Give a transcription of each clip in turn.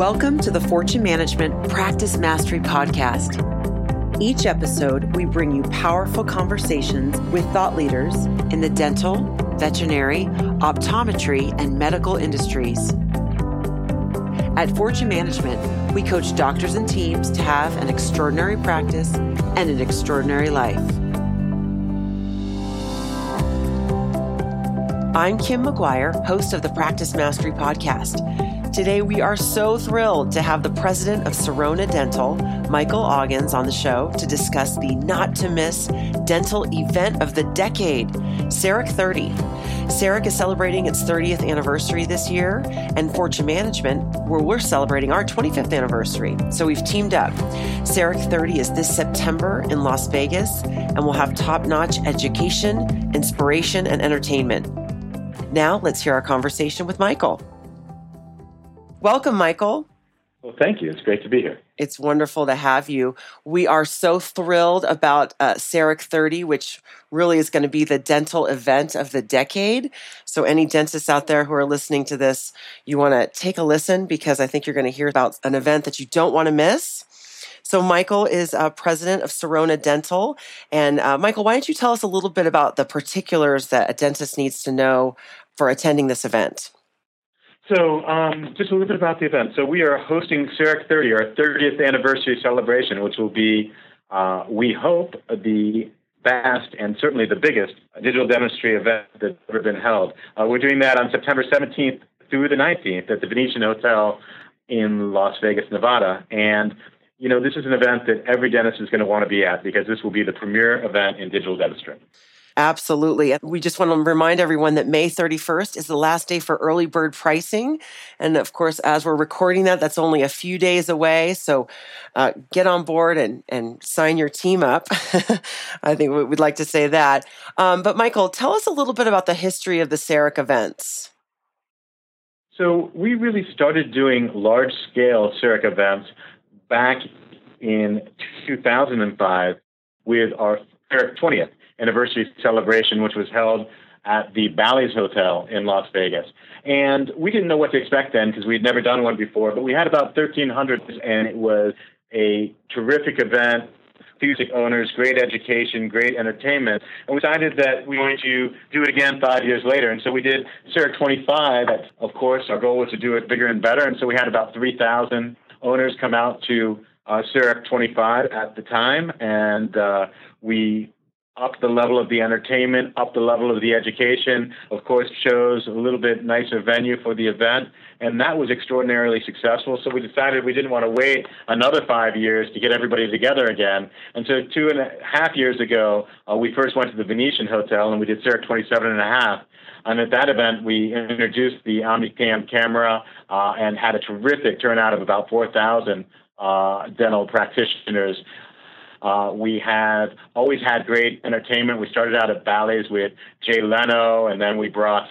Welcome to the Fortune Management Practice Mastery Podcast. Each episode, we bring you powerful conversations with thought leaders in the dental, veterinary, optometry, and medical industries. At Fortune Management, we coach doctors and teams to have an extraordinary practice and an extraordinary life. I'm Kim McGuire, host of the Practice Mastery Podcast. Today, we are so thrilled to have the president of Sirona Dental, Michael Augins, on the show to discuss the not to miss dental event of the decade, CEREC 30. CEREC is celebrating its 30th anniversary this year, and Fortune Management, where we're celebrating our 25th anniversary. So we've teamed up. CEREC 30 is this September in Las Vegas, and we'll have top notch education, inspiration, and entertainment. Now, let's hear our conversation with Michael. Welcome, Michael. Well, thank you. It's great to be here. It's wonderful to have you. We are so thrilled about uh, CEREC 30, which really is going to be the dental event of the decade. So, any dentists out there who are listening to this, you want to take a listen because I think you're going to hear about an event that you don't want to miss. So, Michael is uh, president of Sirona Dental. And, uh, Michael, why don't you tell us a little bit about the particulars that a dentist needs to know for attending this event? So, um, just a little bit about the event. So, we are hosting CEREC 30, our 30th anniversary celebration, which will be, uh, we hope, the best and certainly the biggest digital dentistry event that's ever been held. Uh, we're doing that on September 17th through the 19th at the Venetian Hotel in Las Vegas, Nevada. And, you know, this is an event that every dentist is going to want to be at because this will be the premier event in digital dentistry. Absolutely. We just want to remind everyone that May 31st is the last day for early bird pricing. And of course, as we're recording that, that's only a few days away. So uh, get on board and, and sign your team up. I think we'd like to say that. Um, but Michael, tell us a little bit about the history of the CEREC events. So we really started doing large scale CEREC events back in 2005 with our 20th anniversary celebration, which was held at the Bally's Hotel in Las Vegas. And we didn't know what to expect then because we'd never done one before, but we had about 1,300, and it was a terrific event. Music owners, great education, great entertainment, and we decided that we wanted to do it again five years later. And so we did CEREC 25. Of course, our goal was to do it bigger and better, and so we had about 3,000 owners come out to uh, CEREC 25 at the time, and uh, we up the level of the entertainment, up the level of the education. Of course, chose a little bit nicer venue for the event, and that was extraordinarily successful. So we decided we didn't want to wait another five years to get everybody together again. And so two and a half years ago, uh, we first went to the Venetian Hotel and we did CEREC 27 and a half. And at that event, we introduced the OmniCam camera uh, and had a terrific turnout of about 4,000 uh, dental practitioners. Uh, we have always had great entertainment. We started out at Bally's with Jay Leno, and then we brought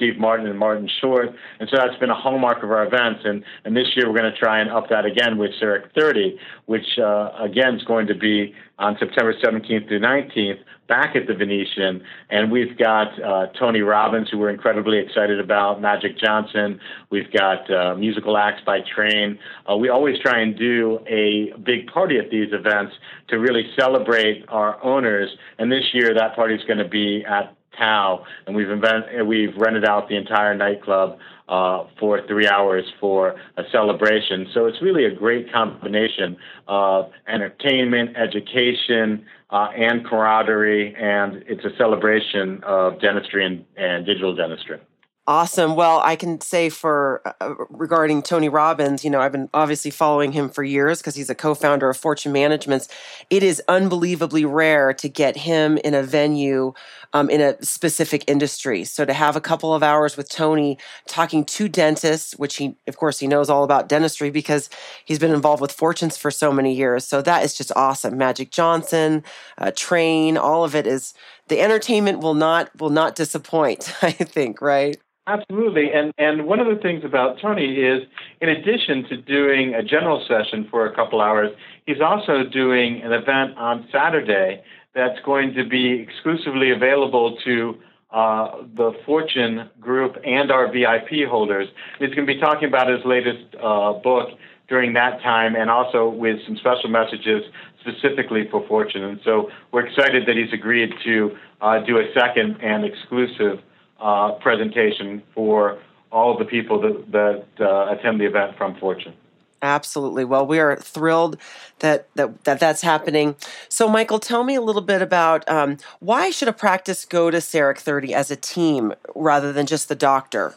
Steve Martin and Martin Short. And so that's been a hallmark of our events. And, and this year we're going to try and up that again with CEREC 30, which uh, again is going to be on September 17th through 19th back at the Venetian. And we've got uh, Tony Robbins, who we're incredibly excited about, Magic Johnson. We've got uh, musical acts by Train. Uh, we always try and do a big party at these events to really celebrate our owners. And this year that party is going to be at Tao, and we've invent, we've rented out the entire nightclub uh, for three hours for a celebration. So it's really a great combination of entertainment, education, uh, and camaraderie, and it's a celebration of dentistry and, and digital dentistry. Awesome. Well, I can say for uh, uh, regarding Tony Robbins, you know, I've been obviously following him for years because he's a co-founder of Fortune Managements. It is unbelievably rare to get him in a venue um, in a specific industry. So to have a couple of hours with Tony talking to dentists, which he, of course, he knows all about dentistry because he's been involved with Fortunes for so many years. So that is just awesome. Magic Johnson, uh, Train, all of it is the entertainment will not will not disappoint. I think, right? Absolutely. And and one of the things about Tony is in addition to doing a general session for a couple hours, he's also doing an event on Saturday that's going to be exclusively available to uh, the Fortune Group and our VIP holders. He's going to be talking about his latest uh, book during that time and also with some special messages specifically for Fortune. And so we're excited that he's agreed to uh, do a second and exclusive uh, presentation for all of the people that, that uh, attend the event from Fortune. Absolutely. Well, we are thrilled that, that, that that's happening. So, Michael, tell me a little bit about um, why should a practice go to CEREC 30 as a team rather than just the doctor?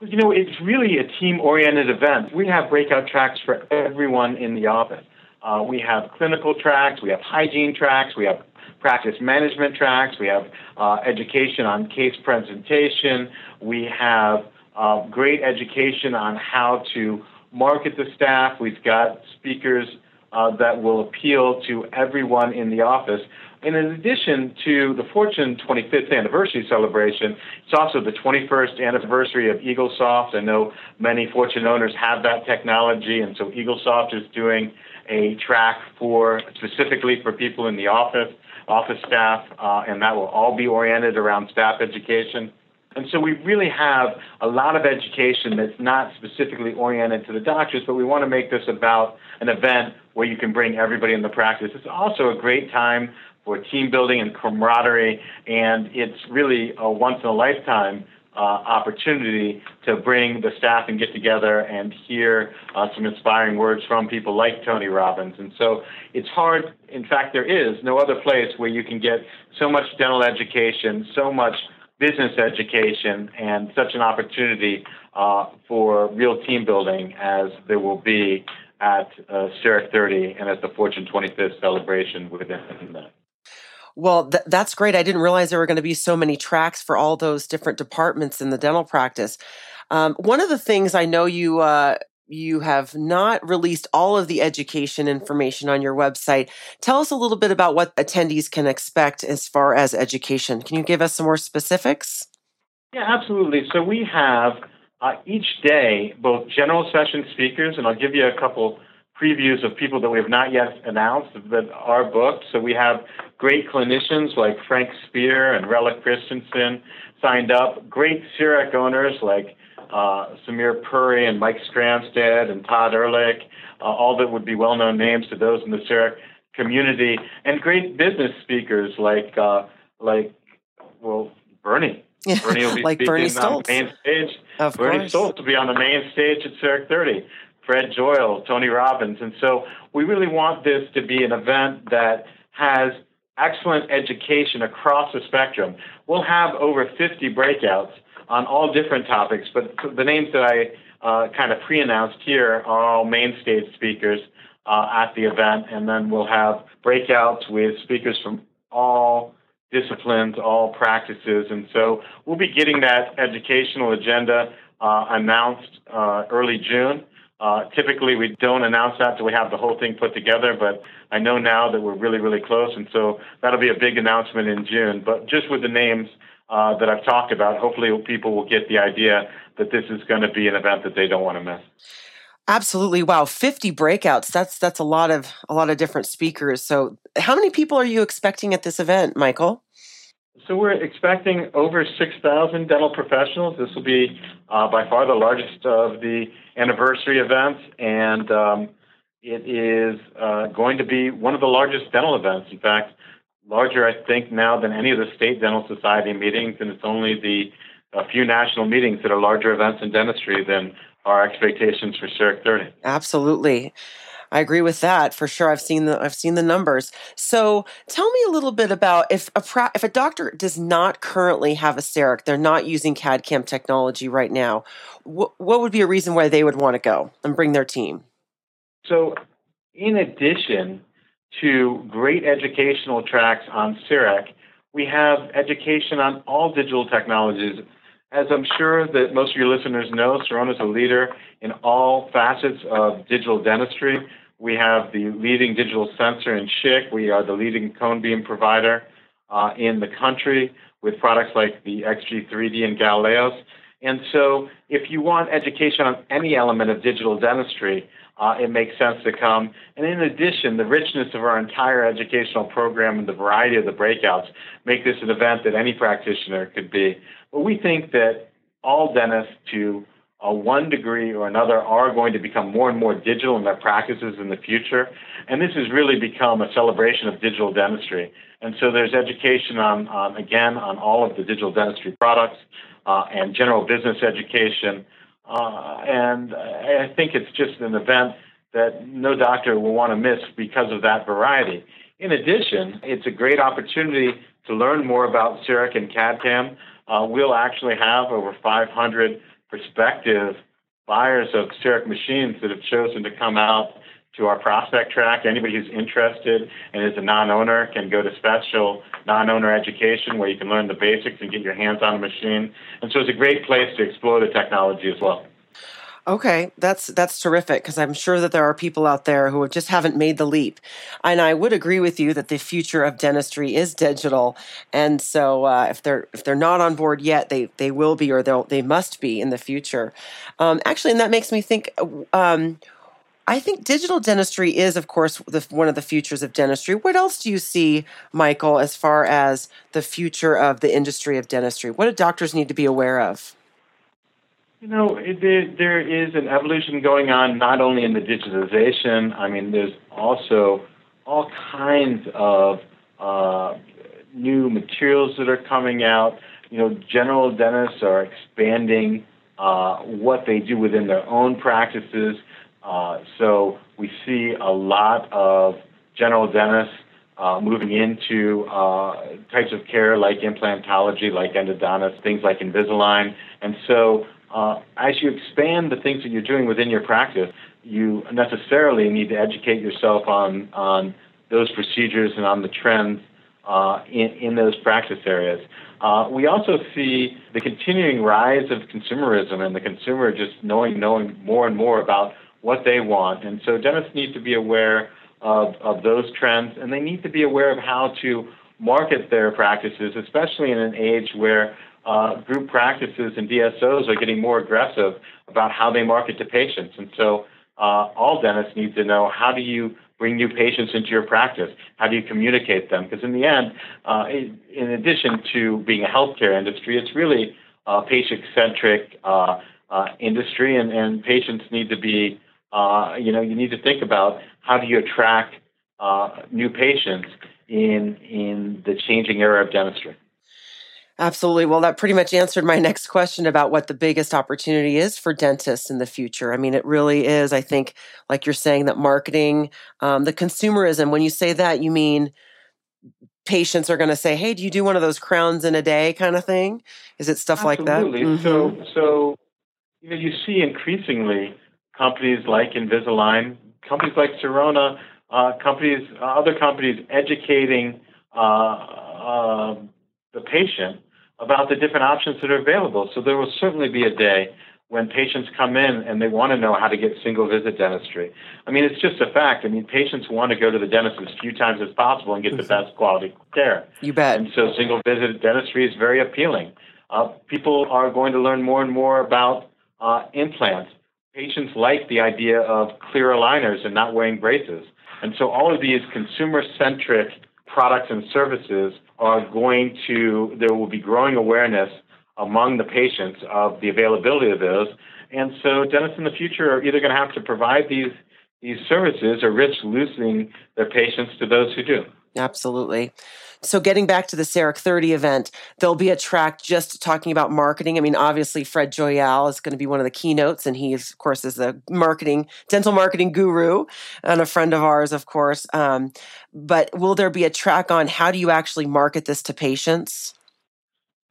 You know, it's really a team-oriented event. We have breakout tracks for everyone in the office. Uh, we have clinical tracks, we have hygiene tracks, we have practice management tracks, we have uh, education on case presentation, we have uh, great education on how to market the staff. We've got speakers uh, that will appeal to everyone in the office. And in addition to the Fortune 25th anniversary celebration, it's also the 21st anniversary of EagleSoft. I know many Fortune owners have that technology, and so EagleSoft is doing a track for specifically for people in the office, office staff, uh, and that will all be oriented around staff education. And so we really have a lot of education that's not specifically oriented to the doctors, but we want to make this about an event where you can bring everybody in the practice. It's also a great time for team building and camaraderie, and it's really a once in a lifetime uh, opportunity to bring the staff and get together and hear uh, some inspiring words from people like Tony Robbins. And so it's hard, in fact, there is no other place where you can get so much dental education, so much business education and such an opportunity uh, for real team building as there will be at uh, 30 and at the Fortune 25th celebration within that. Well, th- that's great. I didn't realize there were going to be so many tracks for all those different departments in the dental practice. Um, one of the things I know you uh, you have not released all of the education information on your website. Tell us a little bit about what attendees can expect as far as education. Can you give us some more specifics? Yeah, absolutely. So we have uh, each day both general session speakers, and I'll give you a couple previews of people that we have not yet announced that are booked. So we have great clinicians like Frank Spear and Rella Christensen signed up, great CEREC owners like uh, Samir Puri and Mike Skramstad and Todd Ehrlich, uh, all that would be well-known names to those in the CEREC community, and great business speakers like uh, like well Bernie. Bernie will be like speaking Bernie on the main stage. Of Bernie course. Stoltz will be on the main stage at CEREC 30. Fred Joyal, Tony Robbins, and so we really want this to be an event that has excellent education across the spectrum. We'll have over 50 breakouts on all different topics, but the names that I uh, kind of pre-announced here are all main stage speakers uh, at the event, and then we'll have breakouts with speakers from all disciplines, all practices, and so we'll be getting that educational agenda uh, announced uh, early June. Uh, typically, we don't announce that until we have the whole thing put together, but I know now that we're really, really close, and so that'll be a big announcement in June. But just with the names uh, that I've talked about, hopefully people will get the idea that this is going to be an event that they don't want to miss. Absolutely. Wow, 50 breakouts. That's that's a lot of a lot of different speakers. So, how many people are you expecting at this event, Michael? So we're expecting over 6,000 dental professionals. This will be uh, by far the largest of the anniversary events, and um, it is uh, going to be one of the largest dental events. In fact, larger, I think, now than any of the state dental society meetings, and it's only the a few national meetings that are larger events in dentistry than our expectations for CEREC 30. Absolutely. I agree with that for sure. I've seen the I've seen the numbers. So tell me a little bit about if a if a doctor does not currently have a CEREC, they're not using CAD CAM technology right now. Wh- what would be a reason why they would want to go and bring their team? So, in addition to great educational tracks on CEREC, we have education on all digital technologies. As I'm sure that most of your listeners know, Sirona is a leader in all facets of digital dentistry. We have the leading digital sensor in Schick. We are the leading cone beam provider uh, in the country with products like the XG3D and Galileos. And so, if you want education on any element of digital dentistry, uh, it makes sense to come. And in addition, the richness of our entire educational program and the variety of the breakouts make this an event that any practitioner could be. But we think that all dentists, to uh, one degree or another, are going to become more and more digital in their practices in the future. And this has really become a celebration of digital dentistry. And so there's education on, on again, on all of the digital dentistry products uh, and general business education. Uh, and I think it's just an event that no doctor will want to miss because of that variety. In addition, it's a great opportunity to learn more about CEREC and CAD-CAM. Uh, we'll actually have over 500 prospective buyers of CEREC machines that have chosen to come out to our prospect track. Anybody who's interested and is a non-owner can go to special non-owner education where you can learn the basics and get your hands on a machine. And so it's a great place to explore the technology as well. Okay, that's that's terrific because I'm sure that there are people out there who just haven't made the leap, and I would agree with you that the future of dentistry is digital, and so uh, if they're if they're not on board yet, they they will be or they they must be in the future. Um, actually, and that makes me think. Um, I think digital dentistry is, of course, the, one of the futures of dentistry. What else do you see, Michael, as far as the future of the industry of dentistry? What do doctors need to be aware of? You know, it, there is an evolution going on not only in the digitization. I mean, there's also all kinds of uh, new materials that are coming out. You know, general dentists are expanding uh, what they do within their own practices. Uh, so we see a lot of general dentists uh, moving into uh, types of care like implantology, like endodontists, things like Invisalign. And so uh, as you expand the things that you're doing within your practice, you necessarily need to educate yourself on, on those procedures and on the trends uh, in, in those practice areas. Uh, we also see the continuing rise of consumerism and the consumer just knowing, knowing more and more about what they want. And so dentists need to be aware of, of those trends and they need to be aware of how to market their practices, especially in an age where uh, group practices and DSOs are getting more aggressive about how they market to patients. And so uh, all dentists need to know how do you bring new patients into your practice? How do you communicate them? Because in the end, uh, in addition to being a healthcare industry, it's really a patient-centric uh, uh, industry, and, and patients need to be, uh, you know, you need to think about how do you attract new patients in in the changing era of dentistry. Absolutely. Well, that pretty much answered my next question about what the biggest opportunity is for dentists in the future. I mean, it really is. I think, like you're saying, that marketing, um, the consumerism, when you say that, you mean patients are going to say, hey, do you do one of those crowns in a day kind of thing? Is it stuff Absolutely. like that? Mm-hmm. So, so, you know, you see increasingly companies like Invisalign, companies like Sirona, uh, companies, uh, other companies educating uh, uh the patient about the different options that are available. So there will certainly be a day when patients come in and they want to know how to get single visit dentistry. I mean, it's just a fact. I mean, patients want to go to the dentist as few times as possible and get the best quality care. You bet. And so single visit dentistry is very appealing. Uh, people are going to learn more and more about uh, implants. Patients like the idea of clear aligners and not wearing braces. And so all of these consumer centric products and services are going to, there will be growing awareness among the patients of the availability of those. And so dentists in the future are either going to have to provide these, these services or risk losing their patients to those who do. Absolutely. So, getting back to the CEREC 30 event, there'll be a track just talking about marketing. I mean, obviously, Fred Joyal is going to be one of the keynotes, and he, of course, is a marketing, dental marketing guru and a friend of ours, of course. Um, but will there be a track on how do you actually market this to patients?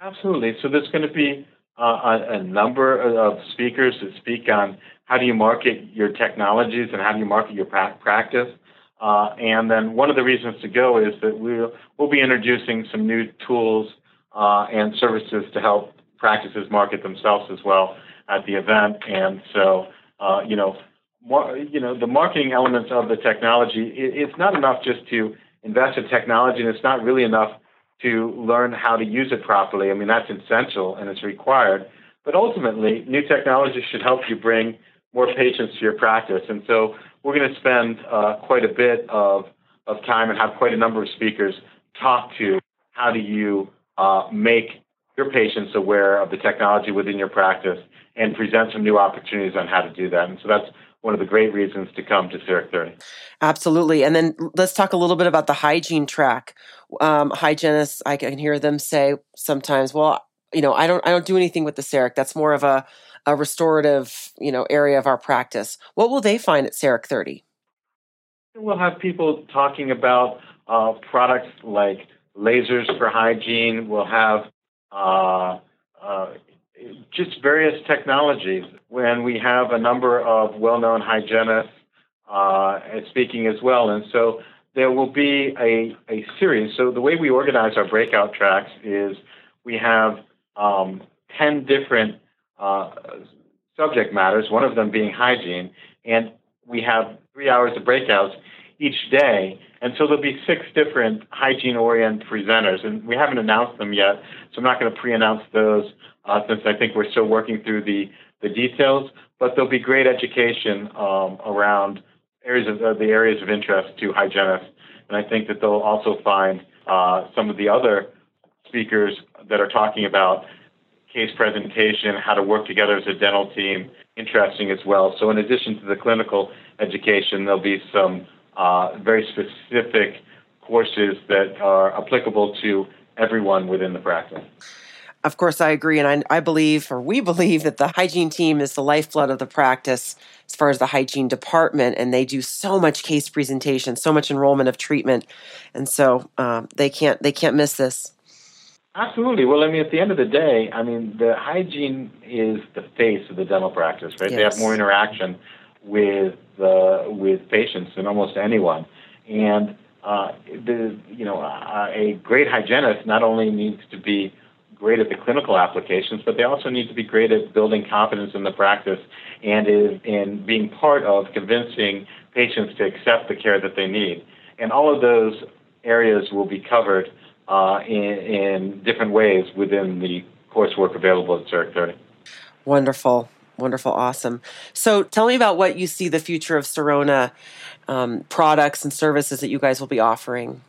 Absolutely. So, there's going to be uh, a, a number of speakers that speak on how do you market your technologies and how do you market your pra- practice. Uh, and then one of the reasons to go is that we'll, we'll be introducing some new tools uh, and services to help practices market themselves as well at the event. And so, uh, you know, more, you know, the marketing elements of the technology, it, it's not enough just to invest in technology, and it's not really enough to learn how to use it properly. I mean, that's essential and it's required. But ultimately, new technology should help you bring more patients to your practice. And so we're going to spend uh, quite a bit of, of time and have quite a number of speakers talk to how do you uh, make your patients aware of the technology within your practice and present some new opportunities on how to do that. And so that's one of the great reasons to come to CEREC 30. Absolutely. And then let's talk a little bit about the hygiene track. Um, hygienists, I can hear them say sometimes, well, you know, I don't, I don't do anything with the CEREC. That's more of a, a restorative, you know, area of our practice. What will they find at CEREC 30? We'll have people talking about uh, products like lasers for hygiene. We'll have uh, uh, just various technologies. When we have a number of well-known hygienists uh, speaking as well, and so there will be a, a series. So the way we organize our breakout tracks is we have um, 10 different uh, subject matters, one of them being hygiene, and we have three hours of breakouts each day. And so there'll be six different hygiene oriented presenters, and we haven't announced them yet, so I'm not going to pre announce those uh, since I think we're still working through the, the details. But there'll be great education um, around areas of uh, the areas of interest to hygienists, and I think that they'll also find uh, some of the other speakers that are talking about case presentation, how to work together as a dental team, interesting as well. So in addition to the clinical education, there'll be some uh, very specific courses that are applicable to everyone within the practice. Of course, I agree. And I, I, believe, or we believe, that the hygiene team is the lifeblood of the practice as far as the hygiene department. And they do so much case presentation, so much enrollment of treatment. And so um, they can't they can't miss this. Absolutely. Well, I mean, at the end of the day, I mean, the hygiene is the face of the dental practice, right? Yes. They have more interaction with uh, with patients than almost anyone, and uh, the you know a great hygienist not only needs to be great at the clinical applications, but they also need to be great at building confidence in the practice and in, in being part of convincing patients to accept the care that they need. And all of those areas will be covered uh, in, in different ways within the coursework available at CEREC 30. Wonderful. Wonderful. Awesome. So tell me about what you see the future of Sirona um, products and services that you guys will be offering.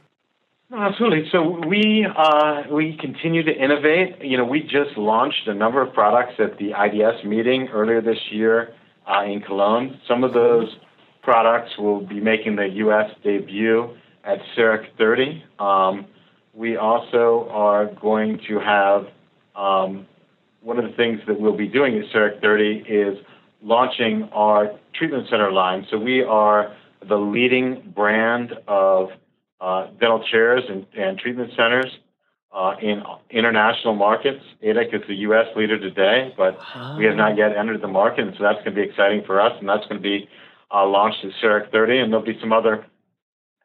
Absolutely. So we uh, we continue to innovate. You know, we just launched a number of products at the IDS meeting earlier this year uh, in Cologne. Some of those products will be making the U.S. debut at CEREC 30. Um, we also are going to have um, one of the things that we'll be doing at CEREC 30 is launching our treatment center line. So we are the leading brand of uh, dental chairs and, and treatment centers uh, in international markets. ADEC is the U.S. leader today, but we have not yet entered the market, and so that's going to be exciting for us, and that's going to be uh, launched at CEREC 30, and there'll be some other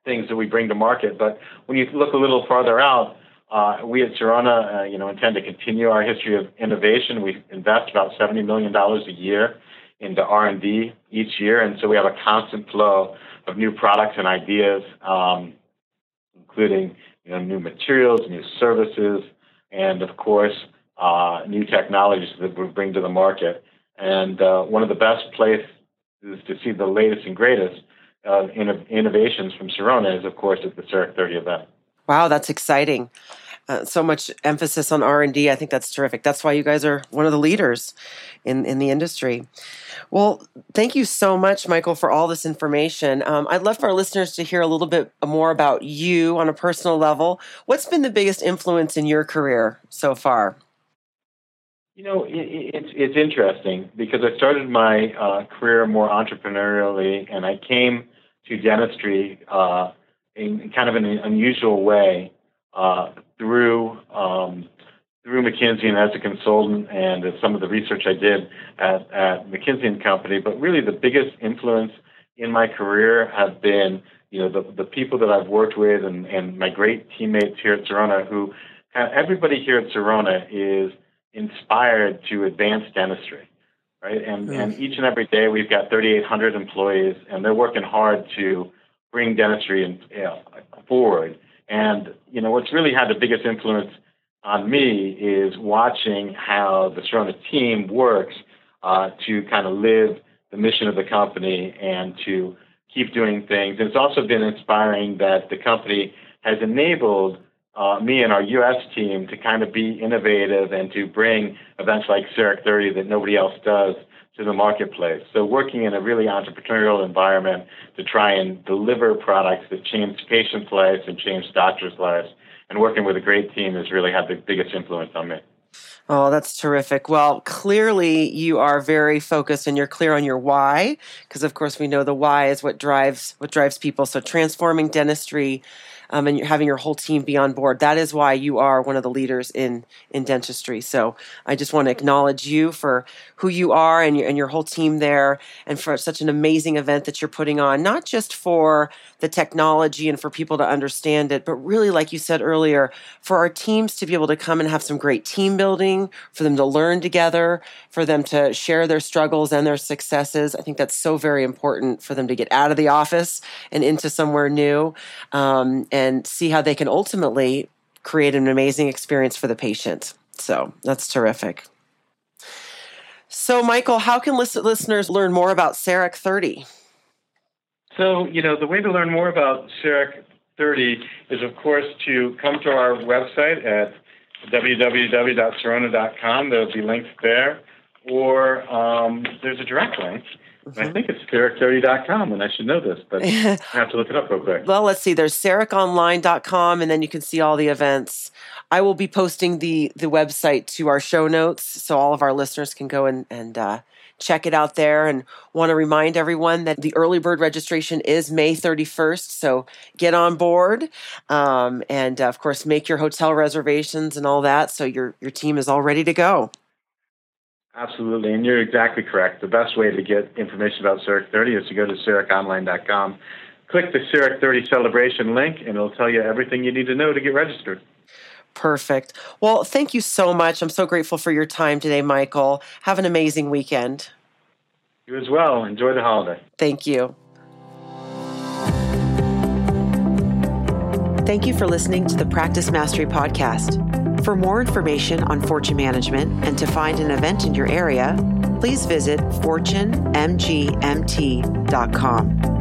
things that we bring to market. But when you look a little farther out, uh, we at Sirona, uh, you know, intend to continue our history of innovation. We invest about seventy million dollars a year into R and D each year, and so we have a constant flow of new products and ideas, um, including you know new materials, new services, and of course uh, new technologies that we bring to the market. And uh, one of the best places to see the latest and greatest uh, innovations from Sirona is, of course, at the CEREC 30 event. Wow, that's exciting. Uh, so much emphasis on r&d i think that's terrific. That's why you guys are one of the leaders in, in the industry. Well thank you so much michael for all this information. Um, i'd love for our listeners to hear a little bit more about you on a personal level. What's been the biggest influence in your career so far you know, it, it's it's interesting because I started my uh, career more entrepreneurially, and I came to dentistry uh, in kind of an unusual way uh, through um, through McKinsey and as a consultant, and some of the research I did at, at McKinsey and Company. But really, the biggest influence in my career have been you know the the people that I've worked with and and my great teammates here at Sirona who of everybody here at Sirona is inspired to advance dentistry, right? And mm. and each and every day we've got 3,800 employees, and they're working hard to bring dentistry in, you know, forward. And you know what's really had the biggest influence on me is watching how the Sirona team works uh, to kind of live the mission of the company and to keep doing things. And it's also been inspiring that the company has enabled uh, me and our U.S. team to kind of be innovative and to bring events like CEREC 30 that nobody else does to the marketplace. So working in a really entrepreneurial environment to try and deliver products that change patients' lives and change doctors' lives, and working with a great team has really had the biggest influence on me. Oh, that's terrific. Well, clearly you are very focused and you're clear on your why, because of course we know the why is what drives what drives people. So transforming dentistry um, and having your whole team be on board. That is why you are one of the leaders in in dentistry. So I just want to acknowledge you for who you are and your and your whole team there, and for such an amazing event that you're putting on. Not just for the technology and for people to understand it, but really, like you said earlier, for our teams to be able to come and have some great team building, for them to learn together, for them to share their struggles and their successes. I think that's so very important for them to get out of the office and into somewhere new. Um, and see how they can ultimately create an amazing experience for the patient. So that's terrific. So, Michael, how can listeners learn more about CEREC 30? So, you know, the way to learn more about CEREC 30 is, of course, to come to our website at www.sirona.com. There'll be links there. Or um, there's a direct link Mm-hmm. I think it's CEREC30.com, and I should know this, but I have to look it up real quick. Well, let's see. There's CEREConline.com, and then you can see all the events. I will be posting the the website to our show notes, so all of our listeners can go and and uh, check it out there. And want to remind everyone that the early bird registration is May 31st, so get on board, um, and uh, of course make your hotel reservations and all that, so your your team is all ready to go. Absolutely, and you're exactly correct. The best way to get information about CEREC 30 is to go to CEREConline.com, click the CEREC 30 celebration link, and it'll tell you everything you need to know to get registered. Perfect. Well, thank you so much. I'm so grateful for your time today, Michael. Have an amazing weekend. You as well. Enjoy the holiday. Thank you. Thank you for listening to the Practice Mastery Podcast. For more information on fortune management and to find an event in your area, please visit fortunemgmt.com.